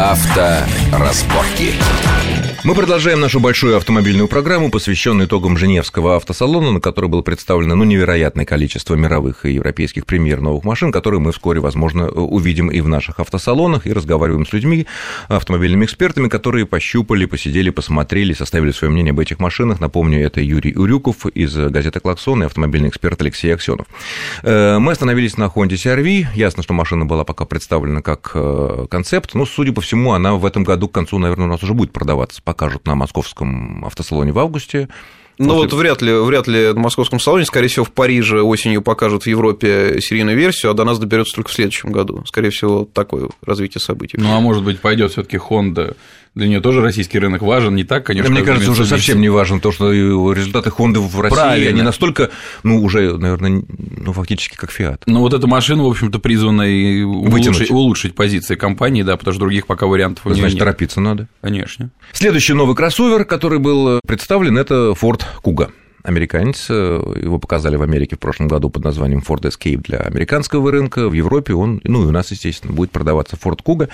Авторазборки. Мы продолжаем нашу большую автомобильную программу, посвященную итогам Женевского автосалона, на которой было представлено ну, невероятное количество мировых и европейских премьер новых машин, которые мы вскоре, возможно, увидим и в наших автосалонах, и разговариваем с людьми, автомобильными экспертами, которые пощупали, посидели, посмотрели, составили свое мнение об этих машинах. Напомню, это Юрий Урюков из газеты «Клаксон» и автомобильный эксперт Алексей Аксенов. Э, мы остановились на Honda CR-V. Ясно, что машина была пока представлена как э, концепт, но, судя по всему, она в этом году к концу, наверное, у нас уже будет продаваться покажут на московском автосалоне в августе. Ну вот вряд ли, вряд ли на московском салоне, скорее всего, в Париже осенью покажут в Европе серийную версию, а до нас доберется только в следующем году. Скорее всего, такое развитие событий. Ну а может быть, пойдет все-таки Honda для нее тоже российский рынок важен, не так, конечно. Да, мне кажется, уже совсем не важен то, что результаты Honda в России, Правильно. они настолько, ну, уже, наверное, ну, фактически как Fiat. Ну, вот эта машина, в общем-то, призвана и улучшить, улучшить позиции компании, да, потому что других пока вариантов у Значит, нет. торопиться надо. Конечно. Следующий новый кроссовер, который был представлен, это Ford Kuga американец. Его показали в Америке в прошлом году под названием Ford Escape для американского рынка. В Европе он, ну и у нас, естественно, будет продаваться Ford Kuga.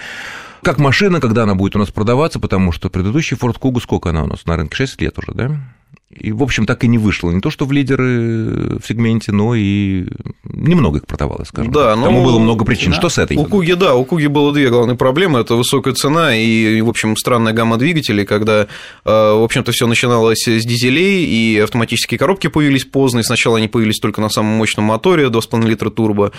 Как машина, когда она будет у нас продаваться, потому что предыдущий Ford Kuga, сколько она у нас на рынке? 6 лет уже, да? И, в общем, так и не вышло. Не то, что в лидеры в сегменте, но и немного их продавалось, скажем. Да, так. Тому было много причин. Да. Что с этой? У Куги, да, у Куги было две главные проблемы. Это высокая цена и, в общем, странная гамма двигателей, когда, э, в общем-то, все начиналось с дизелей, и автоматические коробки появились поздно, и сначала они появились только на самом мощном моторе, 2,5 литра турбо.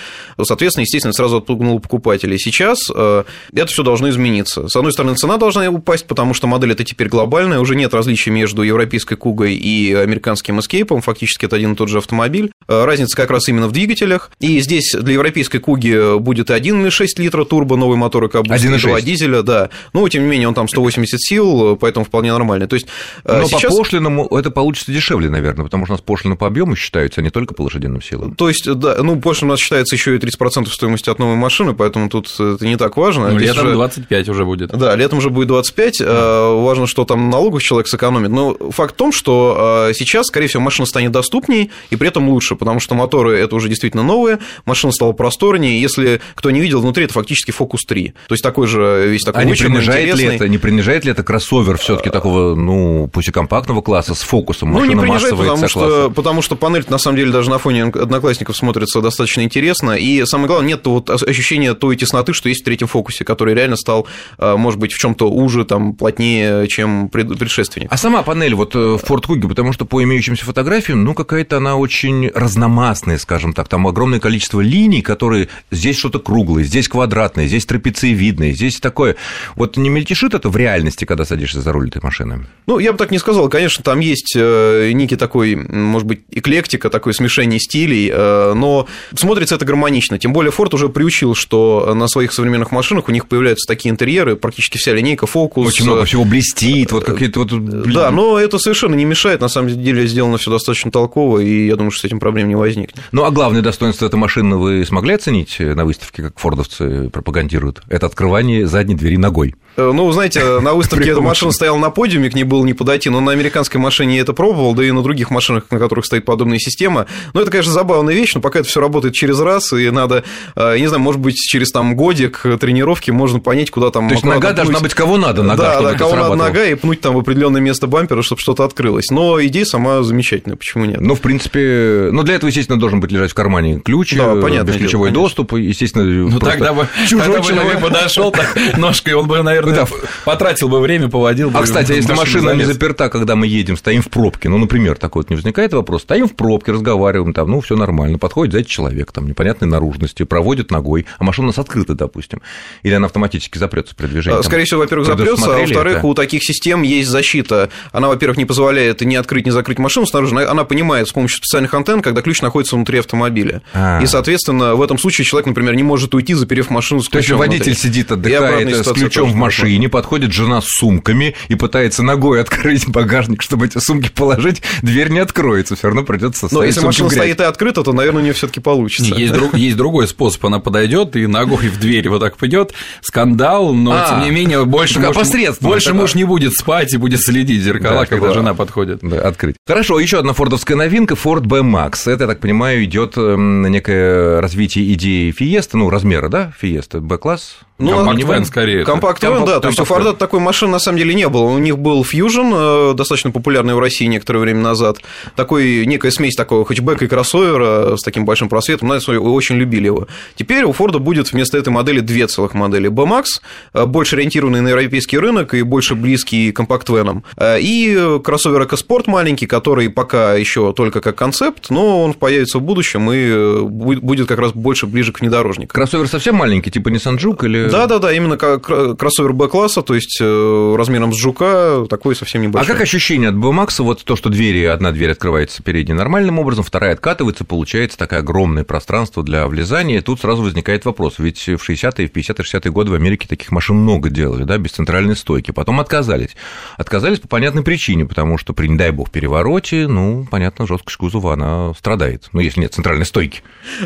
Соответственно, естественно, сразу отпугнуло покупателей. Сейчас э, это все должно измениться. С одной стороны, цена должна упасть, потому что модель это теперь глобальная, уже нет различия между европейской Кугой и американским Escape, фактически это один и тот же автомобиль. Э, разница как раз именно в двигателях. И здесь для европейской Куги будет 1,6 литра турбо, новый мотор и кабусы, 2 дизеля, да. Но, тем не менее, он там 180 сил, поэтому вполне нормальный. То есть, э, Но сейчас... по пошлинам это получится дешевле, наверное, потому что у нас пошлины по объему считаются, а не только по лошадиным силам. То есть, да, ну, пошлина у нас считается еще и 30% стоимости от новой машины, поэтому тут это не так важно. Ну, летом же... 25 уже будет. Да, летом уже будет 25. Да. Важно, что там налогов человек сэкономит. Но факт в том, что сейчас, скорее всего, машина станет доступнее и при этом лучше, потому что моторы это уже действительно новые, машина стала просторнее. Если кто не видел, внутри это фактически Focus 3. То есть такой же весь такой а не принижает ли это, не принижает ли это кроссовер все таки такого, ну, пусть и компактного класса с фокусом? Ну, не принижает, потому что, потому что панель на самом деле даже на фоне одноклассников смотрится достаточно интересно. И самое главное, нет вот ощущения той тесноты, что есть в третьем фокусе, который реально стал, э, может быть, в чем то уже, там, плотнее, чем предшественник. А сама панель вот в э, Ford Kuga, потому что по имеющимся фотографиям, ну, какая-то она очень разномастная, скажем так. Там огромное количество линий, которые здесь что-то круглое, здесь квадратное, здесь трапециевидное, здесь такое. Вот не мельтешит это в реальности, когда садишься за руль этой машины? Ну, я бы так не сказал. Конечно, там есть э, некий такой, может быть, эклектика, такое смешение стилей, э, но смотрится это гармонично. Тем более Ford уже приучил, что на своих современных машинах у них появляются такие интерьеры, практически вся линейка, фокус. Очень много всего блестит, вот какие-то вот... Да, но это совершенно не мешает, на самом деле сделано все достаточно толково, и я думаю, что с этим проблем не возникнет. Ну, а главное достоинство этой машины вы смогли оценить на выставке, как фордовцы пропагандируют? Это открывание задней двери ногой. Э, ну, знаете, на выставке эта машина стояла на подиуме, к ней было не подойти, но на американской машине я это пробовал, да и на других машинах, на которых стоит подобная система. Ну, это, конечно, забавная вещь, но пока это все работает через раз, и надо, э, я не знаю, может быть, через там годик тренировки можно понять, куда там... То есть нога должна быть кого надо, нога, Да, да, кого надо нога, и пнуть там в определенное место бампера, чтобы что-то открылось. Но идея сама замечательная, почему нет? Ну, в принципе, ну, для этого, естественно, должен быть лежать в кармане ключ, да, э, понятно, бесключевой дело, доступ, естественно, Ну, тогда бы чужой человек подошел ножкой, он бы, наверное, потратил бы время, поводил бы. А, кстати, если машина не заперта, когда мы едем, стоим в пробке, ну, например, такой вот не возникает вопрос, стоим в пробке, разговариваем, там, ну, все нормально, подходит сзади человек, там, непонятной наружности, проводит ногой, а машина у нас открыта, допустим, или она автоматически запрется при движении? Скорее всего, во-первых, запрется, а во-вторых, у таких систем есть защита. Она, во-первых, не позволяет ни открыть, ни закрыть машину снаружи, она понимает с помощью специальных антенн, когда ключ находится внутри автомобиля. А-а-а. И, соответственно, в этом случае человек, например, не может уйти, заперев машину с ключом. То есть водитель внутри. сидит, отдыхает с ключом в машине, подходит жена с сумками и пытается ногой открыть багажник, чтобы эти сумки положить, дверь не откроется, все равно придется Но если машина стоит и открыта, то, наверное, у нее все-таки получится. Есть, друг, есть другой способ, она подойдет и ногой в дверь вот так пойдет, скандал, но а, тем не менее больше муж, больше муж не будет спать и будет следить зеркала, да, когда жена подходит. Да, открыть. Хорошо, еще одна фордовская новинка Ford B Max. Это, я так понимаю, идет эм, некое развитие идеи Fiesta, ну, размера, да, Fiesta, B-класс, Ну, компакт Вен скорее. Компакт Вен, да. То есть у Форда такой машины на самом деле не было. У них был Fusion, э, достаточно популярный в России некоторое время назад. Такой, некая смесь такого хэтчбека и кроссовера с таким большим просветом. Знаете, очень любили его. Теперь у Форда будет вместо этой модели две целых модели. B-Max, э, больше ориентированный на европейский рынок и больше близкий компакт Веном. Э, и кроссовер EcoSport маленький, который пока еще только как концепт, но он появится в будущем и будет как раз больше ближе к внедорожнику. Кроссовер совсем маленький, типа Nissan Juke или да, да, да, именно как кроссовер Б-класса, то есть э, размером с жука, такой совсем небольшой. А как ощущение от B-Max? Вот то, что двери, одна дверь открывается передней нормальным образом, вторая откатывается, получается такое огромное пространство для влезания. И тут сразу возникает вопрос, ведь в 60-е, в 50-е, 60-е годы в Америке таких машин много делали, да, без центральной стойки. Потом отказались. Отказались по понятной причине, потому что при, не дай бог, перевороте, ну, понятно, жесткость кузова, она страдает, ну, если нет центральной стойки.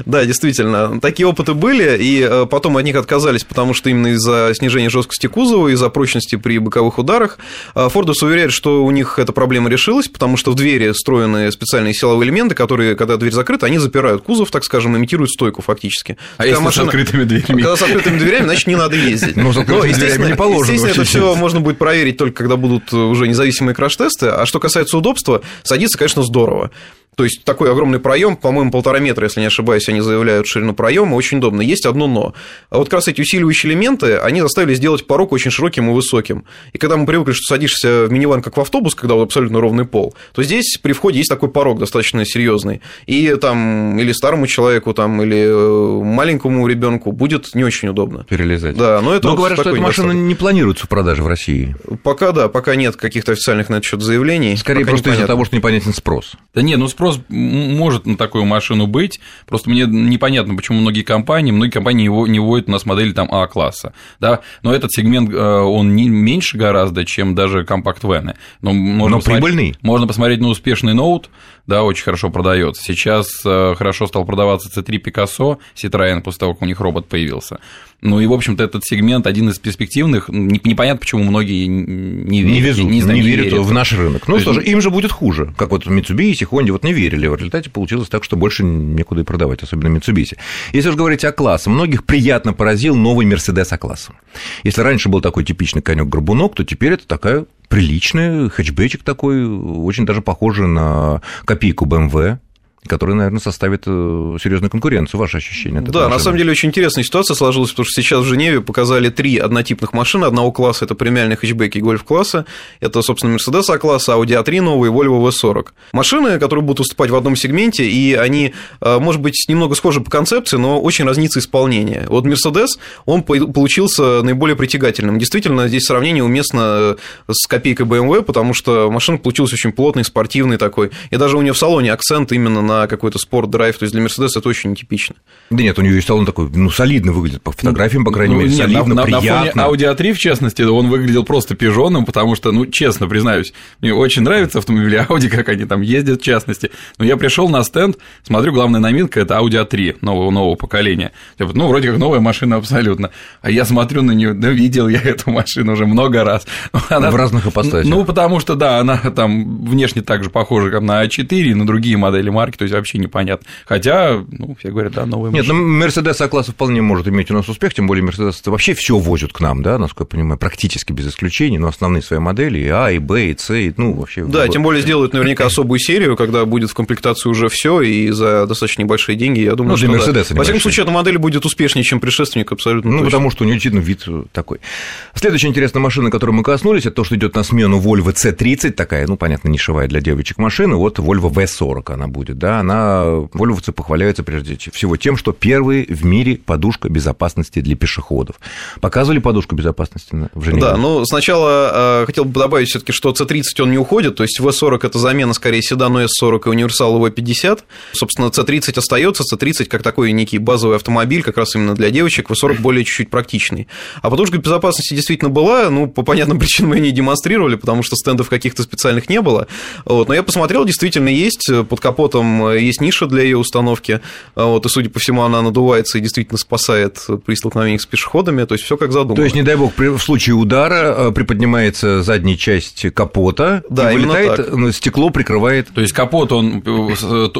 Да, действительно, такие опыты были, и э, потом от них отказались, потому потому что именно из-за снижения жесткости кузова, из-за прочности при боковых ударах, Фордус уверяет, что у них эта проблема решилась, потому что в двери встроены специальные силовые элементы, которые, когда дверь закрыта, они запирают кузов, так скажем, имитируют стойку фактически. А если машина... с открытыми дверями? Когда с открытыми дверями, значит, не надо ездить. Ну, с открытыми дверями не положено. Естественно, это все можно будет проверить только когда будут уже независимые краш-тесты. А что касается удобства, садиться, конечно, здорово. То есть такой огромный проем, по-моему, полтора метра, если не ошибаюсь, они заявляют ширину проема, очень удобно. Есть одно но. А вот как раз эти усиливающие элементы, они заставили сделать порог очень широким и высоким. И когда мы привыкли, что садишься в миниван как в автобус, когда вот абсолютно ровный пол, то здесь при входе есть такой порог достаточно серьезный. И там или старому человеку, там, или э, маленькому ребенку будет не очень удобно. Перелезать. Да, но это но вот говорят, что эта машина не планируется в продаже в России. Пока да, пока нет каких-то официальных на этот счет заявлений. Скорее просто из-за того, что непонятен спрос. Да нет, ну спрос может на такую машину быть, просто мне непонятно, почему многие компании, многие компании его не вводят у нас модели там А-класса, да, но этот сегмент, э, он не меньше гораздо, чем даже компакт-вены. Но, можно но прибыльный. Можно посмотреть на успешный ноут, да, очень хорошо продается. Сейчас э, хорошо стал продаваться C3 Picasso, Citroёn, после того, как у них робот появился. Ну и, в общем-то, этот сегмент один из перспективных. Непонятно, почему многие не верят. Не везут, не, знаю, не, верят, верят в наш рынок. Ну что же, им же будет хуже. Как вот Mitsubishi, Honda вот не верили. В результате получилось так, что больше некуда и продавать, особенно Mitsubishi. Если уж говорить о классе, многих приятно поразил новый Mercedes А-класса. Если раньше был такой типичный конек-горбунок, то теперь это такая приличный хэтчбечик такой, очень даже похожий на копейку BMW, который, наверное, составит э, серьезную конкуренцию. Ваше ощущение? Да, на самом деле очень интересная ситуация сложилась, потому что сейчас в Женеве показали три однотипных машины одного класса. Это премиальные хэтчбеки гольф-класса. Это, собственно, Mercedes А-класса, Audi A3 новый, Volvo V40. Машины, которые будут выступать в одном сегменте, и они, э, может быть, немного схожи по концепции, но очень разнится исполнение. Вот Mercedes, он получился наиболее притягательным. Действительно, здесь сравнение уместно э, с копейкой BMW, потому что машина получилась очень плотной, спортивной такой. И даже у нее в салоне акцент именно на какой-то спорт-драйв. То есть для Мерседеса это очень нетипично. Да нет, у нее и салон такой, ну, солидно выглядит, по фотографиям, по крайней ну, мере, нет, солидно, на, приятно. На фоне Audi A3, в частности, он выглядел просто пижоном, потому что, ну, честно признаюсь, мне очень нравятся автомобили Audi, как они там ездят, в частности. Но я пришел на стенд, смотрю, главная новинка – это Audi A3 нового, нового поколения. Ну, вроде как новая машина абсолютно. А я смотрю на нее, да, видел я эту машину уже много раз. Она, в разных ипостасях. Ну, потому что, да, она там внешне также похожа, как на A4 и на другие модели марки, то есть вообще непонятно. Хотя, ну, все говорят, да, новые Нет, ну, Мерседес А-класса вполне может иметь у нас успех, тем более Мерседес вообще все возят к нам, да, насколько я понимаю, практически без исключений, но основные свои модели и А, и Б, и С, и, ну, вообще... Да, тем более сделают наверняка особую серию, когда будет в комплектации уже все и за достаточно небольшие деньги, я думаю, ну, для что Мерседеса да. Во всяком случае, эта модель будет успешнее, чем предшественник, абсолютно Ну, точно. потому что у нее действительно вид такой. Следующая интересная машина, которой мы коснулись, это то, что идет на смену Volvo C30, такая, ну, понятно, нишевая для девочек машина, вот Volvo V40 она будет, да, она вольвовцы похваляются прежде всего тем, что первые в мире подушка безопасности для пешеходов. Показывали подушку безопасности в Женеве? Да, ну сначала э, хотел бы добавить все таки что C30 он не уходит, то есть V40 – это замена скорее седану S40 и универсалу V50. Собственно, C30 остается, C30 как такой некий базовый автомобиль, как раз именно для девочек, V40 более чуть-чуть практичный. А подушка безопасности действительно была, ну, по понятным причинам ее не демонстрировали, потому что стендов каких-то специальных не было. Вот. Но я посмотрел, действительно есть, под капотом там есть ниша для ее установки, вот, и, судя по всему, она надувается и действительно спасает при столкновении с пешеходами, то есть все как задумано. То есть, не дай бог, в случае удара приподнимается задняя часть капота, да, и вылетает, так. стекло прикрывает. То есть капот, он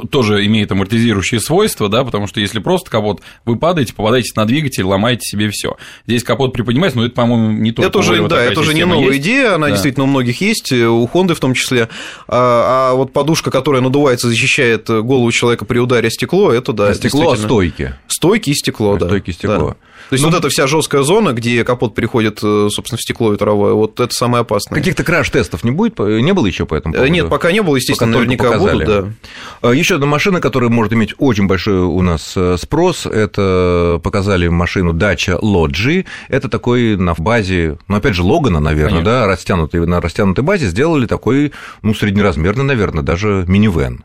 тоже имеет амортизирующие свойства, да, потому что если просто капот, вы падаете, попадаете на двигатель, ломаете себе все. Здесь капот приподнимается, но это, по-моему, не только это уже, Да, это уже не новая есть. идея, она да. действительно у многих есть, у Honda в том числе. А, а вот подушка, которая надувается, защищает голову человека при ударе стекло, это да. А стекло, а стойки. Стойки и стекло, а да. Стойки и стекло. Да. То есть ну, вот эта вся жесткая зона, где капот переходит, э, собственно, в стекло ветровое, вот это самое опасное. Каких-то краш-тестов не будет? Не было еще по этому поводу? Нет, пока не было, естественно, пока наверняка будут, да. А, еще одна машина, которая может иметь очень большой у нас э, спрос, это показали машину Dacia Logi. Это такой на базе, ну, опять же, Логана, наверное, Конечно. да, растянутый, на растянутой базе сделали такой, ну, среднеразмерный, наверное, даже минивэн.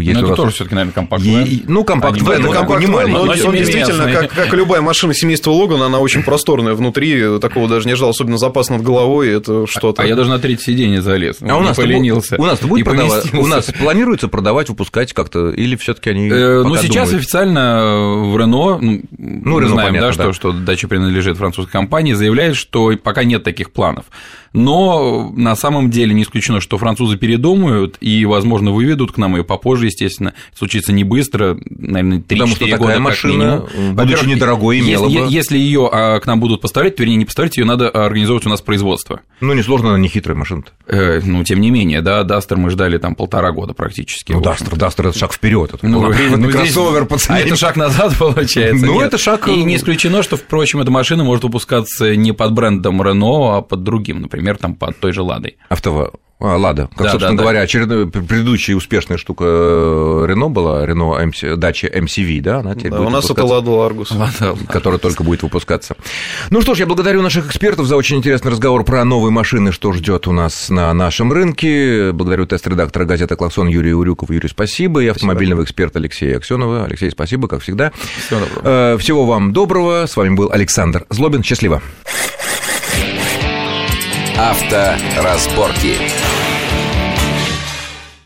Если ну, это тоже все-таки, наверное, компакт е... Ну, компакт Вен, ну, компакт не маленький. Но, он действительно, как, как любая машина семейства Логан, она очень просторная внутри, такого даже не ждал, особенно запас над головой, это что-то. А, а я даже на третье сиденье залез, а у нас поленился. У нас будет продавать, у нас планируется продавать, выпускать как-то, или все таки они э, Ну, сейчас официально в Рено, ну, ну Рено, знаем, да, что дача принадлежит французской компании, заявляет, что пока нет таких планов. Но на самом деле не исключено, что французы передумают и, возможно, выведут к нам ее попозже, естественно. Случится не быстро, наверное, 3-4 Потому что такая машина, будучи недорогой, имела если, бы... Если ее а, к нам будут поставлять, вернее, не поставлять, ее надо организовывать у нас производство. Ну, несложно, она не хитрая машина э, Ну, тем не менее, да, Дастер мы ждали там полтора года практически. Ну, Дастер, Дастер – это шаг вперед. Ну, ну, кроссовер, здесь... А это шаг назад, получается. Ну, это шаг... И не исключено, что, впрочем, эта машина может выпускаться не под брендом Renault, а под другим, например, например, там под той же Ладой. Авто... А, Лада. Как, да, собственно да, говоря, да. очередная предыдущая успешная штука э, Рено была, Рено MC, дача MCV, да, она теперь да, у нас это Лада Аргус. Лада, которая только будет выпускаться. Ну что ж, я благодарю наших экспертов за очень интересный разговор про новые машины, что ждет у нас на нашем рынке. Благодарю тест-редактора газеты «Клаксон» Юрия Урюкова. Юрий, спасибо. И автомобильного спасибо. эксперта Алексея Аксенова. Алексей, спасибо, как всегда. Всего доброго. Э, всего вам доброго. С вами был Александр Злобин. Счастливо. Авторазборки.